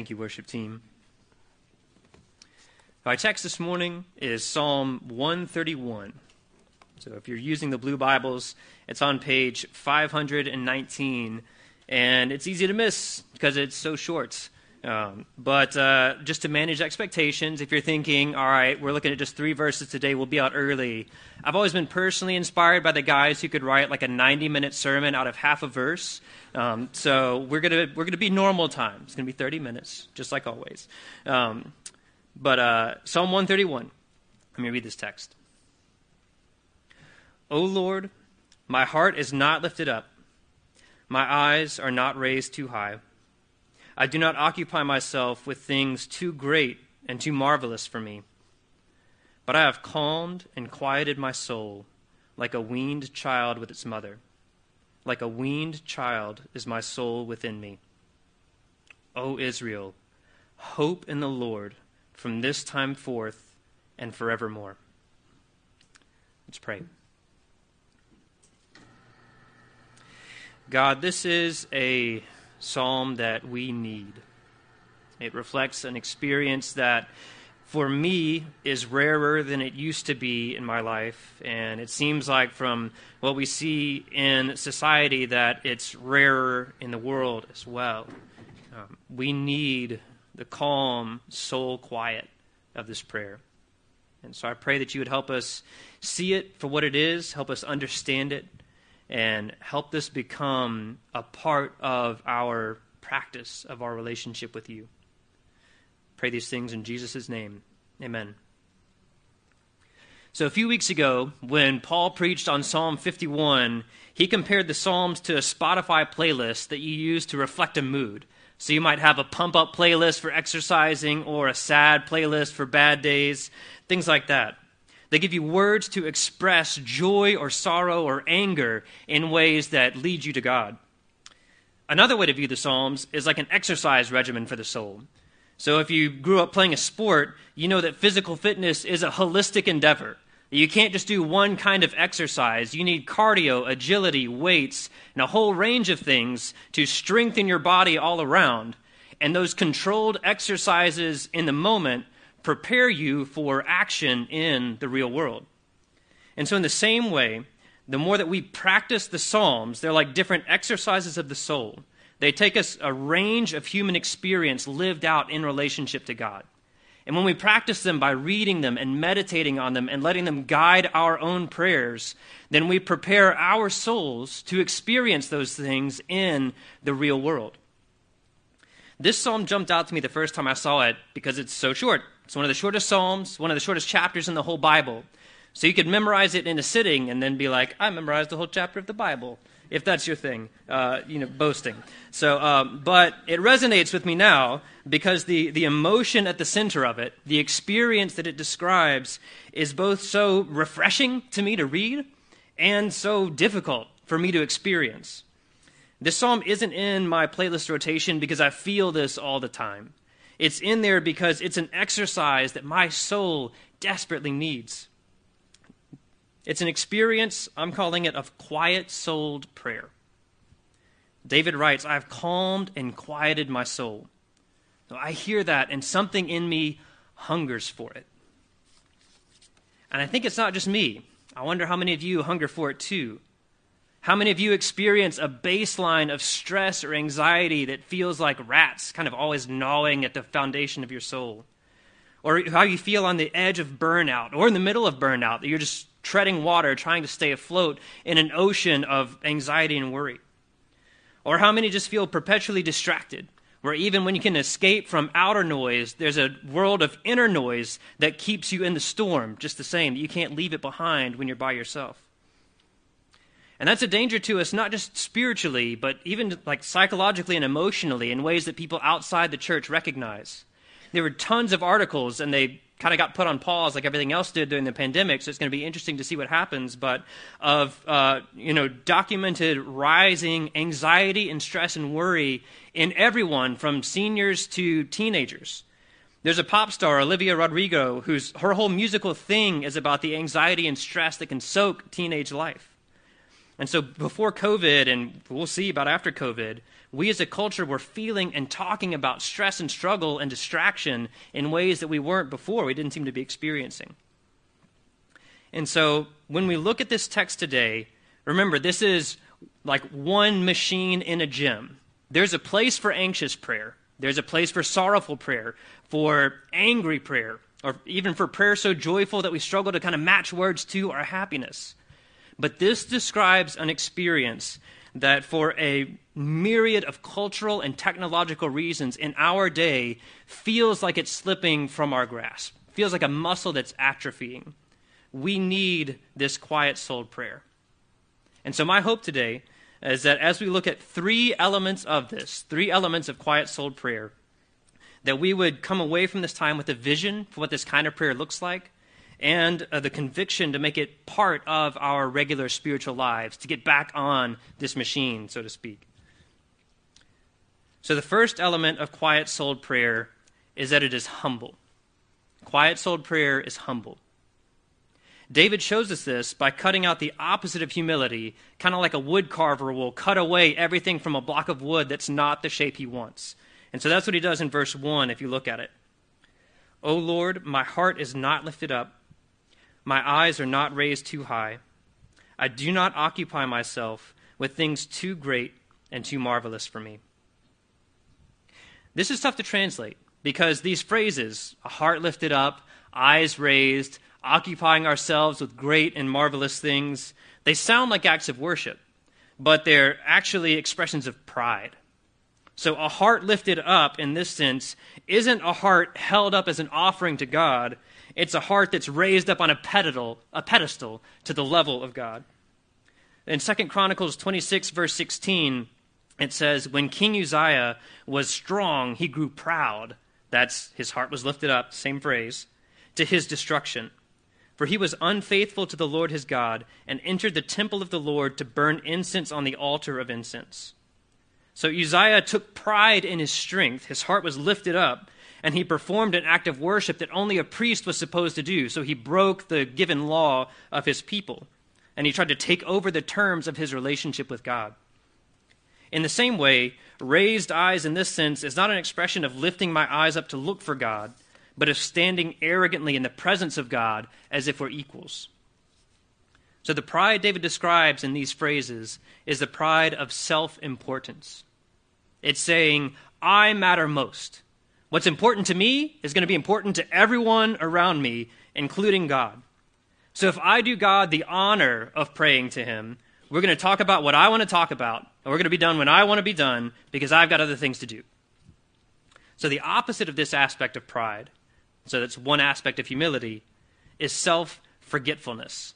Thank you, worship team. Our text this morning is Psalm 131. So if you're using the blue Bibles, it's on page 519, and it's easy to miss because it's so short. Um, but uh, just to manage expectations, if you're thinking, all right, we're looking at just three verses today, we'll be out early. I've always been personally inspired by the guys who could write like a 90 minute sermon out of half a verse. Um, so we're gonna we're gonna be normal time. It's gonna be 30 minutes, just like always. Um, but uh, Psalm 131. Let me read this text. O Lord, my heart is not lifted up, my eyes are not raised too high. I do not occupy myself with things too great and too marvelous for me. But I have calmed and quieted my soul like a weaned child with its mother. Like a weaned child is my soul within me. O Israel, hope in the Lord from this time forth and forevermore. Let's pray. God, this is a psalm that we need. It reflects an experience that, for me, is rarer than it used to be in my life. And it seems like, from what we see in society, that it's rarer in the world as well. Um, we need the calm, soul quiet of this prayer. And so I pray that you would help us see it for what it is, help us understand it, and help this become a part of our practice of our relationship with you. Pray these things in Jesus' name. Amen. So, a few weeks ago, when Paul preached on Psalm 51, he compared the Psalms to a Spotify playlist that you use to reflect a mood. So, you might have a pump up playlist for exercising or a sad playlist for bad days, things like that. They give you words to express joy or sorrow or anger in ways that lead you to God. Another way to view the Psalms is like an exercise regimen for the soul. So if you grew up playing a sport, you know that physical fitness is a holistic endeavor. You can't just do one kind of exercise. You need cardio, agility, weights, and a whole range of things to strengthen your body all around. And those controlled exercises in the moment prepare you for action in the real world. And so, in the same way, the more that we practice the Psalms, they're like different exercises of the soul. They take us a range of human experience lived out in relationship to God. And when we practice them by reading them and meditating on them and letting them guide our own prayers, then we prepare our souls to experience those things in the real world. This psalm jumped out to me the first time I saw it because it's so short. It's one of the shortest Psalms, one of the shortest chapters in the whole Bible. So you could memorize it in a sitting and then be like, I memorized the whole chapter of the Bible, if that's your thing, uh, you know, boasting. So, um, but it resonates with me now because the, the emotion at the center of it, the experience that it describes, is both so refreshing to me to read and so difficult for me to experience. This psalm isn't in my playlist rotation because I feel this all the time. It's in there because it's an exercise that my soul desperately needs. It's an experience, I'm calling it, of quiet souled prayer. David writes, I've calmed and quieted my soul. So I hear that, and something in me hungers for it. And I think it's not just me. I wonder how many of you hunger for it too. How many of you experience a baseline of stress or anxiety that feels like rats kind of always gnawing at the foundation of your soul? Or how you feel on the edge of burnout or in the middle of burnout, that you're just treading water trying to stay afloat in an ocean of anxiety and worry? Or how many just feel perpetually distracted, where even when you can escape from outer noise, there's a world of inner noise that keeps you in the storm just the same, that you can't leave it behind when you're by yourself? And that's a danger to us, not just spiritually, but even like psychologically and emotionally in ways that people outside the church recognize. There were tons of articles, and they kind of got put on pause like everything else did during the pandemic. So it's going to be interesting to see what happens. But of uh, you know documented rising anxiety and stress and worry in everyone from seniors to teenagers. There's a pop star, Olivia Rodrigo, whose her whole musical thing is about the anxiety and stress that can soak teenage life. And so before COVID, and we'll see about after COVID, we as a culture were feeling and talking about stress and struggle and distraction in ways that we weren't before, we didn't seem to be experiencing. And so when we look at this text today, remember, this is like one machine in a gym. There's a place for anxious prayer, there's a place for sorrowful prayer, for angry prayer, or even for prayer so joyful that we struggle to kind of match words to our happiness. But this describes an experience that, for a myriad of cultural and technological reasons in our day, feels like it's slipping from our grasp, feels like a muscle that's atrophying. We need this quiet souled prayer. And so, my hope today is that as we look at three elements of this, three elements of quiet souled prayer, that we would come away from this time with a vision for what this kind of prayer looks like and uh, the conviction to make it part of our regular spiritual lives, to get back on this machine, so to speak. So, the first element of quiet souled prayer is that it is humble. Quiet souled prayer is humble. David shows us this by cutting out the opposite of humility, kind of like a wood carver will cut away everything from a block of wood that's not the shape he wants. And so that's what he does in verse 1 if you look at it. O Lord, my heart is not lifted up, my eyes are not raised too high. I do not occupy myself with things too great and too marvelous for me. This is tough to translate because these phrases, a heart lifted up, eyes raised, occupying ourselves with great and marvelous things, they sound like acts of worship, but they're actually expressions of pride. So a heart lifted up in this sense isn't a heart held up as an offering to God. It's a heart that's raised up on a pedestal, a pedestal to the level of God. In 2 Chronicles 26 verse 16, it says, "When King Uzziah was strong, he grew proud." That's his heart was lifted up, same phrase, to his destruction. For he was unfaithful to the Lord his God and entered the temple of the Lord to burn incense on the altar of incense. So Uzziah took pride in his strength. His heart was lifted up, and he performed an act of worship that only a priest was supposed to do. So he broke the given law of his people, and he tried to take over the terms of his relationship with God. In the same way, raised eyes in this sense is not an expression of lifting my eyes up to look for God but of standing arrogantly in the presence of God as if we're equals. So, the pride David describes in these phrases is the pride of self importance. It's saying, I matter most. What's important to me is going to be important to everyone around me, including God. So, if I do God the honor of praying to Him, we're going to talk about what I want to talk about, and we're going to be done when I want to be done because I've got other things to do. So, the opposite of this aspect of pride so that's one aspect of humility, is self forgetfulness.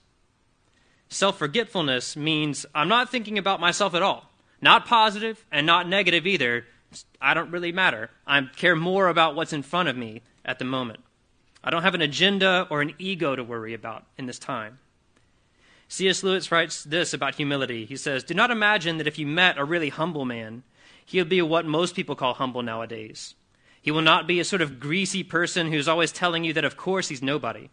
Self forgetfulness means I'm not thinking about myself at all. Not positive and not negative either. I don't really matter. I care more about what's in front of me at the moment. I don't have an agenda or an ego to worry about in this time. C.S. Lewis writes this about humility. He says, Do not imagine that if you met a really humble man, he would be what most people call humble nowadays. He will not be a sort of greasy person who's always telling you that, of course, he's nobody.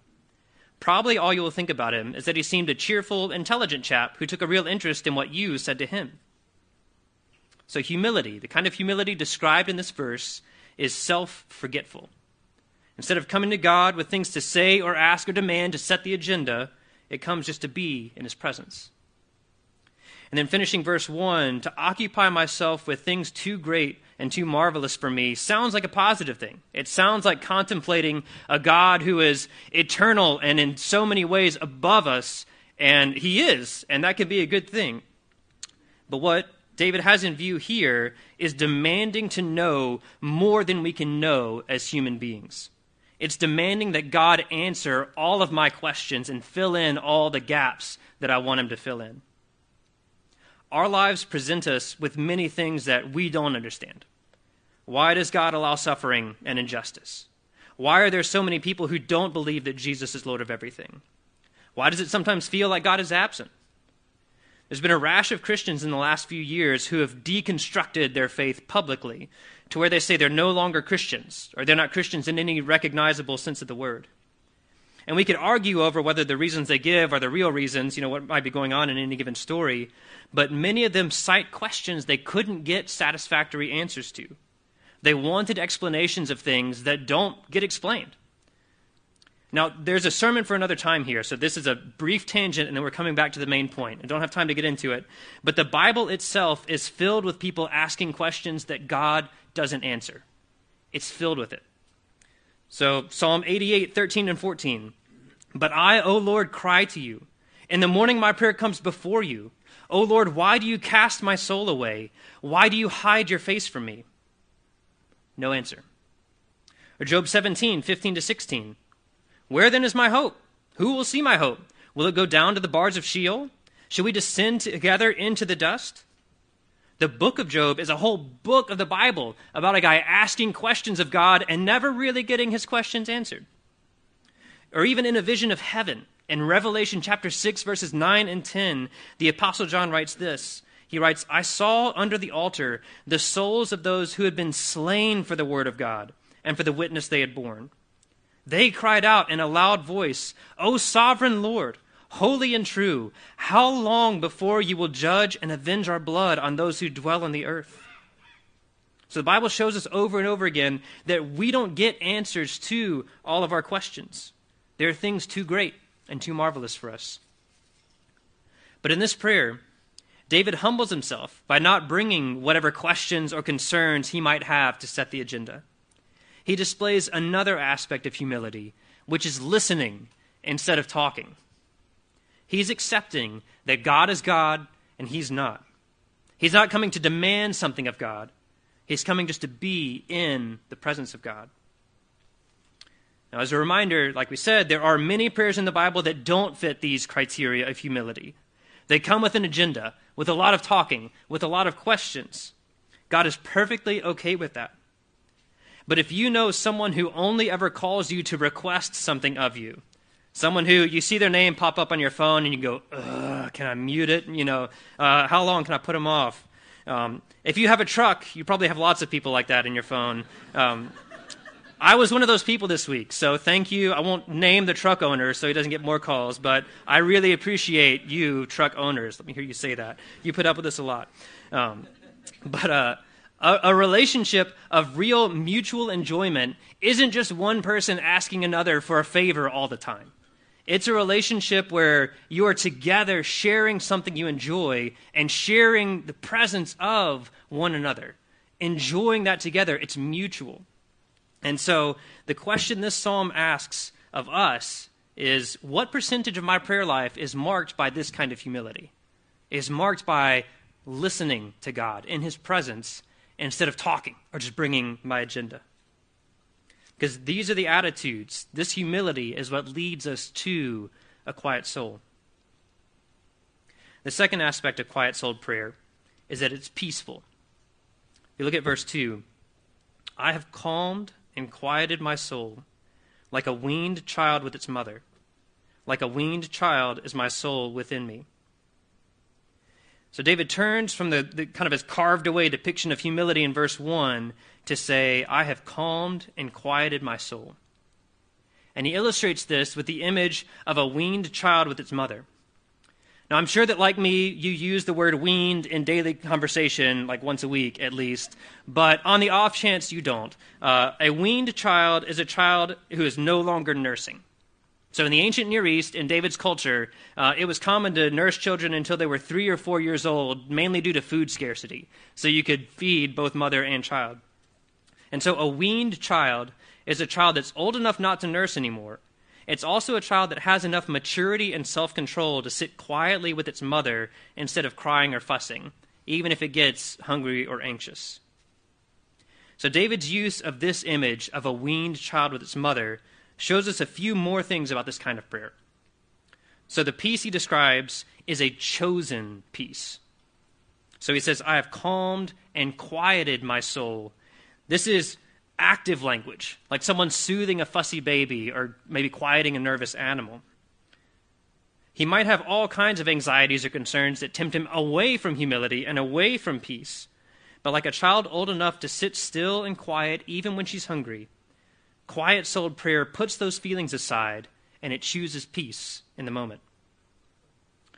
Probably all you will think about him is that he seemed a cheerful, intelligent chap who took a real interest in what you said to him. So, humility, the kind of humility described in this verse, is self forgetful. Instead of coming to God with things to say or ask or demand to set the agenda, it comes just to be in his presence. And then finishing verse 1 to occupy myself with things too great and too marvelous for me sounds like a positive thing. It sounds like contemplating a God who is eternal and in so many ways above us, and He is, and that can be a good thing. But what David has in view here is demanding to know more than we can know as human beings. It's demanding that God answer all of my questions and fill in all the gaps that I want Him to fill in. Our lives present us with many things that we don't understand. Why does God allow suffering and injustice? Why are there so many people who don't believe that Jesus is Lord of everything? Why does it sometimes feel like God is absent? There's been a rash of Christians in the last few years who have deconstructed their faith publicly to where they say they're no longer Christians or they're not Christians in any recognizable sense of the word. And we could argue over whether the reasons they give are the real reasons, you know, what might be going on in any given story. But many of them cite questions they couldn't get satisfactory answers to. They wanted explanations of things that don't get explained. Now, there's a sermon for another time here, so this is a brief tangent, and then we're coming back to the main point. I don't have time to get into it. But the Bible itself is filled with people asking questions that God doesn't answer. It's filled with it. So, Psalm 88, 13 and 14. But I, O Lord, cry to you. In the morning my prayer comes before you. O Lord, why do you cast my soul away? Why do you hide your face from me? No answer. Or Job 17, 15 to 16. Where then is my hope? Who will see my hope? Will it go down to the bars of Sheol? Shall we descend together into the dust? The book of Job is a whole book of the Bible about a guy asking questions of God and never really getting his questions answered. Or even in a vision of heaven, in Revelation chapter 6, verses 9 and 10, the Apostle John writes this. He writes, I saw under the altar the souls of those who had been slain for the word of God and for the witness they had borne. They cried out in a loud voice, O sovereign Lord, holy and true, how long before you will judge and avenge our blood on those who dwell on the earth? So the Bible shows us over and over again that we don't get answers to all of our questions. There are things too great and too marvelous for us. But in this prayer, David humbles himself by not bringing whatever questions or concerns he might have to set the agenda he displays another aspect of humility, which is listening instead of talking. He's accepting that God is God and he's not. He's not coming to demand something of God, he's coming just to be in the presence of God. Now, as a reminder, like we said, there are many prayers in the Bible that don't fit these criteria of humility. They come with an agenda, with a lot of talking, with a lot of questions. God is perfectly okay with that. But if you know someone who only ever calls you to request something of you, someone who you see their name pop up on your phone and you go, can I mute it? You know, uh, how long can I put them off? Um, if you have a truck, you probably have lots of people like that in your phone. Um, I was one of those people this week, so thank you. I won't name the truck owner so he doesn't get more calls, but I really appreciate you, truck owners. Let me hear you say that. You put up with this a lot. Um, but uh, a, a, relationship of real mutual enjoyment isn't just one person asking another for a favor all the time. It's a relationship where you are together sharing something you enjoy and sharing the presence of one another. Enjoying that together, it's mutual. And so the question this psalm asks of us is what percentage of my prayer life is marked by this kind of humility? Is marked by listening to God in His presence instead of talking or just bringing my agenda. Because these are the attitudes, this humility is what leads us to a quiet soul. The second aspect of quiet souled prayer is that it's peaceful. If you look at verse 2, I have calmed and quieted my soul like a weaned child with its mother. Like a weaned child is my soul within me. So David turns from the, the, kind of his carved away depiction of humility in verse 1 to say, I have calmed and quieted my soul. And he illustrates this with the image of a weaned child with its mother. Now, I'm sure that, like me, you use the word weaned in daily conversation, like once a week at least, but on the off chance you don't, uh, a weaned child is a child who is no longer nursing. So, in the ancient Near East, in David's culture, uh, it was common to nurse children until they were three or four years old, mainly due to food scarcity. So, you could feed both mother and child. And so, a weaned child is a child that's old enough not to nurse anymore. It's also a child that has enough maturity and self control to sit quietly with its mother instead of crying or fussing, even if it gets hungry or anxious. So, David's use of this image of a weaned child with its mother shows us a few more things about this kind of prayer. So the peace he describes is a chosen peace. So he says, I have calmed and quieted my soul. This is active language, like someone soothing a fussy baby or maybe quieting a nervous animal. He might have all kinds of anxieties or concerns that tempt him away from humility and away from peace. But like a child old enough to sit still and quiet even when she's hungry, quiet souled prayer puts those feelings aside and it chooses peace in the moment.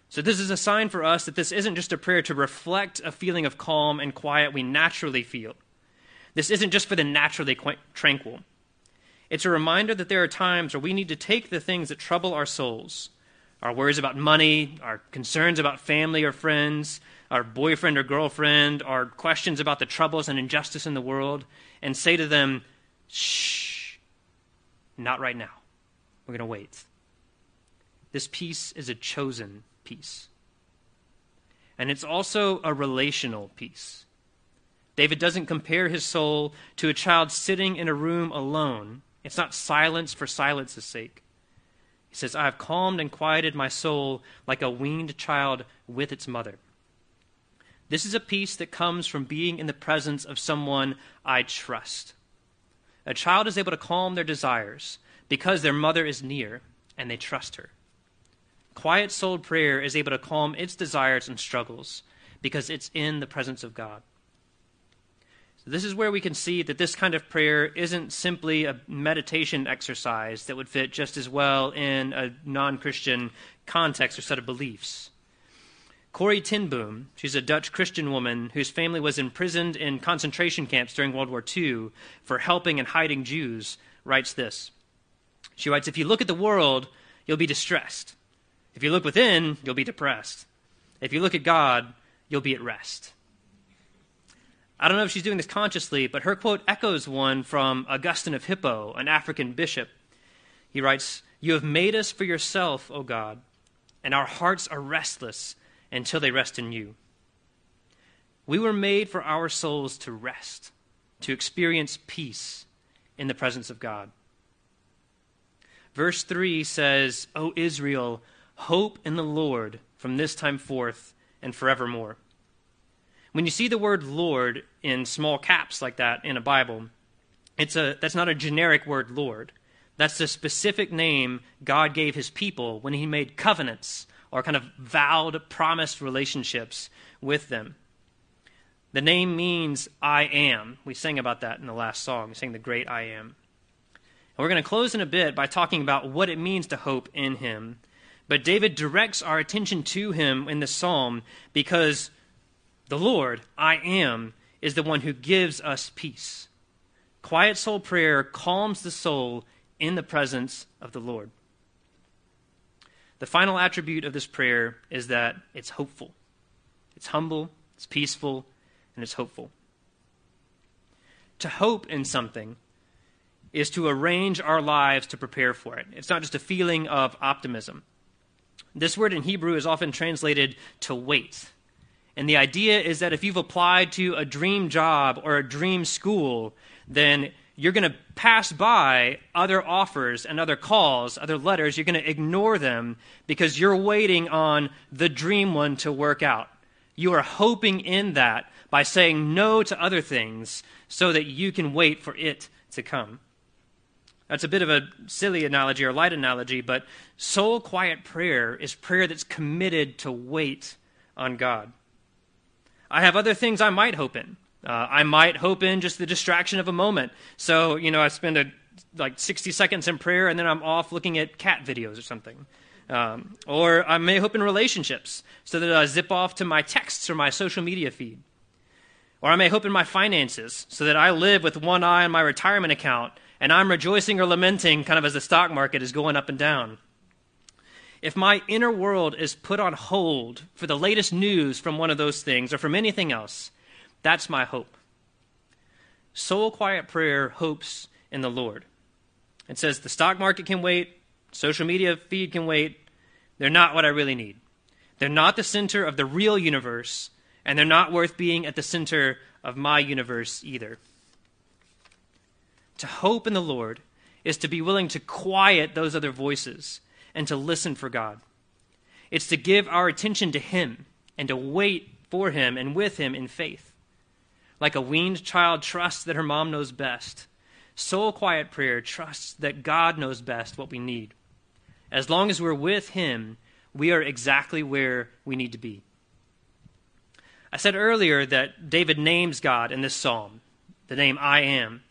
So, this is a sign for us that this isn't just a prayer to reflect a feeling of calm and quiet we naturally feel. This isn't just for the naturally tranquil. It's a reminder that there are times where we need to take the things that trouble our souls our worries about money, our concerns about family or friends, our boyfriend or girlfriend, our questions about the troubles and injustice in the world, and say to them, shh, not right now. We're going to wait. This peace is a chosen peace. And it's also a relational peace. David doesn't compare his soul to a child sitting in a room alone. It's not silence for silence's sake. He says, I have calmed and quieted my soul like a weaned child with its mother. This is a peace that comes from being in the presence of someone I trust. A child is able to calm their desires because their mother is near and they trust her. Quiet souled prayer is able to calm its desires and struggles because it's in the presence of God. So this is where we can see that this kind of prayer isn't simply a meditation exercise that would fit just as well in a non Christian context or set of beliefs. Corrie ten Boom, she's a Dutch Christian woman whose family was imprisoned in concentration camps during World War II for helping and hiding Jews, writes this. She writes If you look at the world, you'll be distressed. If you look within, you'll be depressed. If you look at God, you'll be at rest. I don't know if she's doing this consciously, but her quote echoes one from Augustine of Hippo, an African bishop. He writes, You have made us for yourself, O God, and our hearts are restless until they rest in you. We were made for our souls to rest, to experience peace in the presence of God. Verse 3 says, O Israel, hope in the Lord from this time forth and forevermore. When you see the word Lord in small caps like that in a Bible, it's a, that's not a generic word, Lord. That's the specific name God gave his people when he made covenants or kind of vowed, promised relationships with them. The name means I am. We sang about that in the last song. We sang the great I am. And we're going to close in a bit by talking about what it means to hope in him. But David directs our attention to him in the psalm because the Lord, I am, is the one who gives us peace. Quiet soul prayer calms the soul in the presence of the Lord. The final attribute of this prayer is that it's hopeful. It's humble, it's peaceful, and it's hopeful. To hope in something is to arrange our lives to prepare for it. It's not just a feeling of optimism. This word in Hebrew is often translated to wait. And the idea is that if you've applied to a dream job or a dream school, then you're going to pass by other offers and other calls, other letters. You're going to ignore them because you're waiting on the dream one to work out. You are hoping in that by saying no to other things so that you can wait for it to come. That's a bit of a silly analogy or light analogy, but soul quiet prayer is prayer that's committed to wait on God. I have other things I might hope in. Uh, I might hope in just the distraction of a moment. So, you know, I spend a, like 60 seconds in prayer and then I'm off looking at cat videos or something. Um, or I may hope in relationships so that I zip off to my texts or my social media feed. Or I may hope in my finances so that I live with one eye on my retirement account and I'm rejoicing or lamenting kind of as the stock market is going up and down. If my inner world is put on hold for the latest news from one of those things or from anything else, that's my hope. Soul quiet prayer hopes in the Lord. It says the stock market can wait, social media feed can wait. They're not what I really need. They're not the center of the real universe, and they're not worth being at the center of my universe either. To hope in the Lord is to be willing to quiet those other voices and to listen for God. It's to give our attention to Him and to wait for Him and with Him in faith. Like a weaned child trusts that her mom knows best, soul quiet prayer trusts that God knows best what we need. As long as we're with Him, we are exactly where we need to be. I said earlier that David names God in this psalm, the name I am.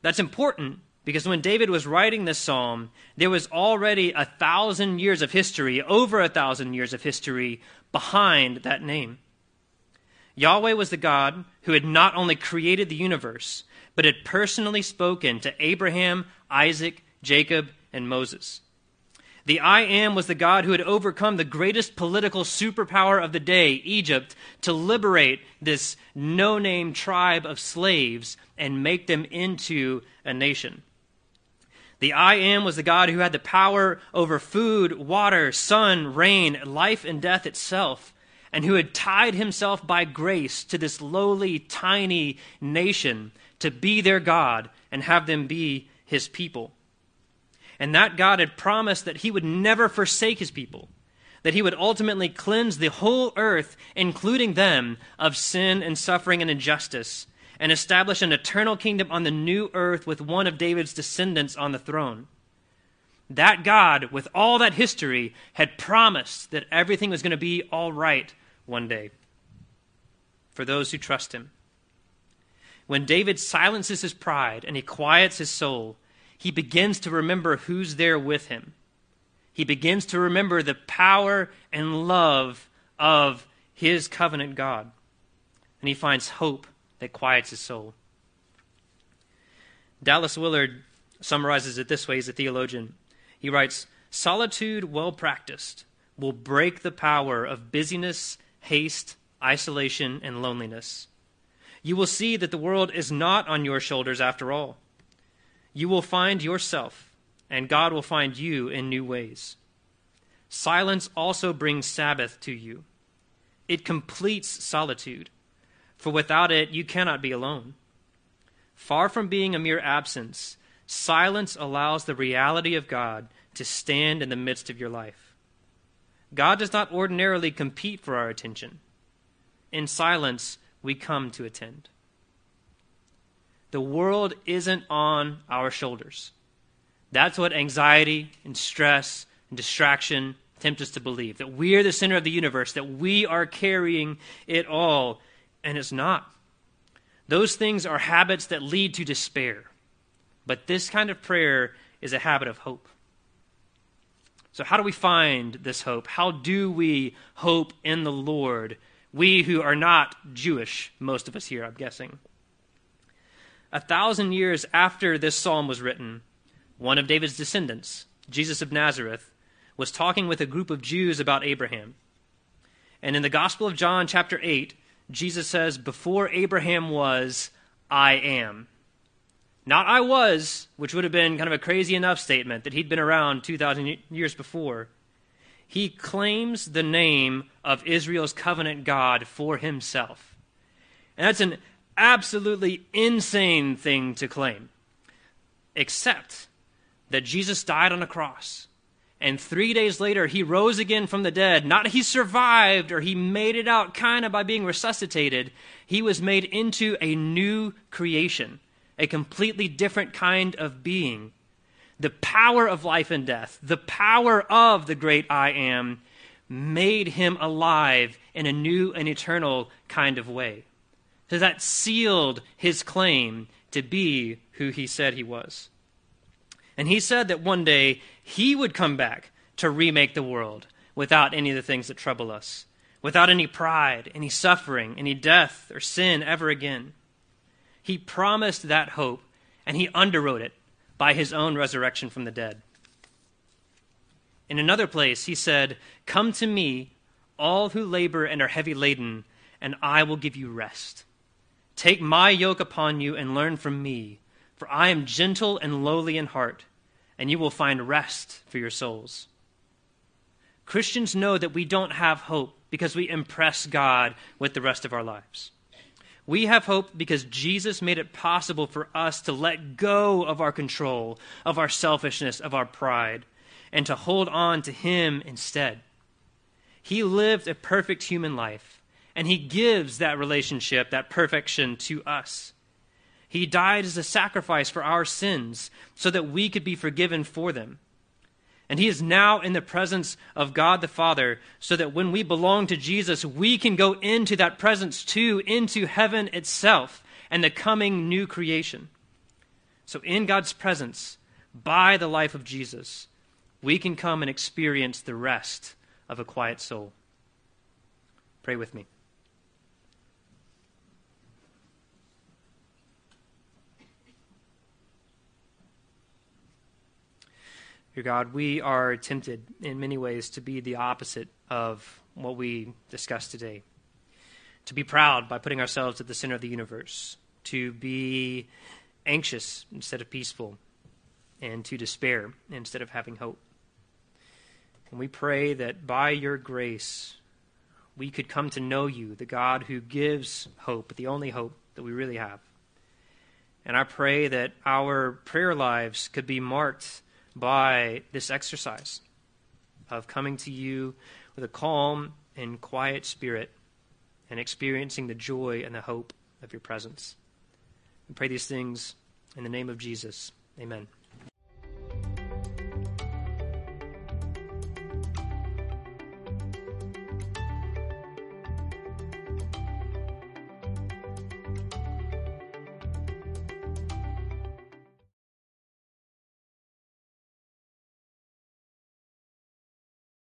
That's important Because when David was writing this psalm, there was already a thousand years of history, over a thousand years of history, behind that name. Yahweh was the God who had not only created the universe, but had personally spoken to Abraham, Isaac, Jacob, and Moses. The I Am was the God who had overcome the greatest political superpower of the day, Egypt, to liberate this no name tribe of slaves and make them into a nation. The I Am was the God who had the power over food, water, sun, rain, life, and death itself and who had tied himself by grace to this lowly, tiny nation to be their God and have them be his people. And that God had promised that he would never forsake his people, that he would ultimately cleanse the whole earth, including them, of sin and suffering and injustice, and establish an eternal kingdom on the new earth with one of David's descendants on the throne. That God, with all that history, had promised that everything was going to be all right one day for those who trust him. When David silences his pride and he quiets his soul, he begins to remember who's there with him. He begins to remember the power and love of his covenant God. And he finds hope that quiets his soul. Dallas Willard summarizes it this way as a theologian. He writes Solitude well practiced will break the power of busyness haste, isolation, and loneliness. You will see that the world is not on your shoulders after all. You will find yourself, and God will find you in new ways. Silence also brings Sabbath to you. It completes solitude, for without it you cannot be alone. Far from being a mere absence, silence allows the reality of God to stand in the midst of your life. God does not ordinarily compete for our attention. In silence, we come to attend. The world isn't on our shoulders. That's what anxiety and stress and distraction tempt us to believe that we are the center of the universe, that we are carrying it all, and it's not. Those things are habits that lead to despair. But this kind of prayer is a habit of hope. So, how do we find this hope? How do we hope in the Lord? We who are not Jewish, most of us here, I'm guessing. A thousand years after this psalm was written, one of David's descendants, Jesus of Nazareth, was talking with a group of Jews about Abraham. And in the Gospel of John, chapter 8, Jesus says, Before Abraham was, I am. Not I was, which would have been kind of a crazy enough statement that he'd been around 2,000 years before. He claims the name of Israel's covenant God for himself. And that's an absolutely insane thing to claim. Except that Jesus died on a cross. And three days later, he rose again from the dead. Not he survived or he made it out kind of by being resuscitated. He was made into a new creation a completely different kind of being. The power of life and death, the power of the great I am, made him alive in a new and eternal kind of way. So that sealed his claim to be who he said he was. And he said that one day he would come back to remake the world without any of the things that trouble us, without any pride, any suffering, any death or sin ever again. He promised that hope, and he underwrote it by his own resurrection from the dead. In another place, he said, Come to me, all who labor and are heavy laden, and I will give you rest. Take my yoke upon you and learn from me, for I am gentle and lowly in heart, and you will find rest for your souls. Christians know that we don't have hope because we impress God with the rest of our lives. We have hope because Jesus made it possible for us to let go of our control, of our selfishness, of our pride, and to hold on to Him instead. He lived a perfect human life, and He gives that relationship, that perfection to us. He died as a sacrifice for our sins so that we could be forgiven for them. And he is now in the presence of God the Father, so that when we belong to Jesus, we can go into that presence too, into heaven itself and the coming new creation. So, in God's presence, by the life of Jesus, we can come and experience the rest of a quiet soul. Pray with me. Dear God, we are tempted in many ways to be the opposite of what we discussed today. To be proud by putting ourselves at the center of the universe, to be anxious instead of peaceful, and to despair instead of having hope. And we pray that by your grace, we could come to know you, the God who gives hope, the only hope that we really have. And I pray that our prayer lives could be marked by this exercise of coming to you with a calm and quiet spirit and experiencing the joy and the hope of your presence. We pray these things in the name of Jesus. Amen.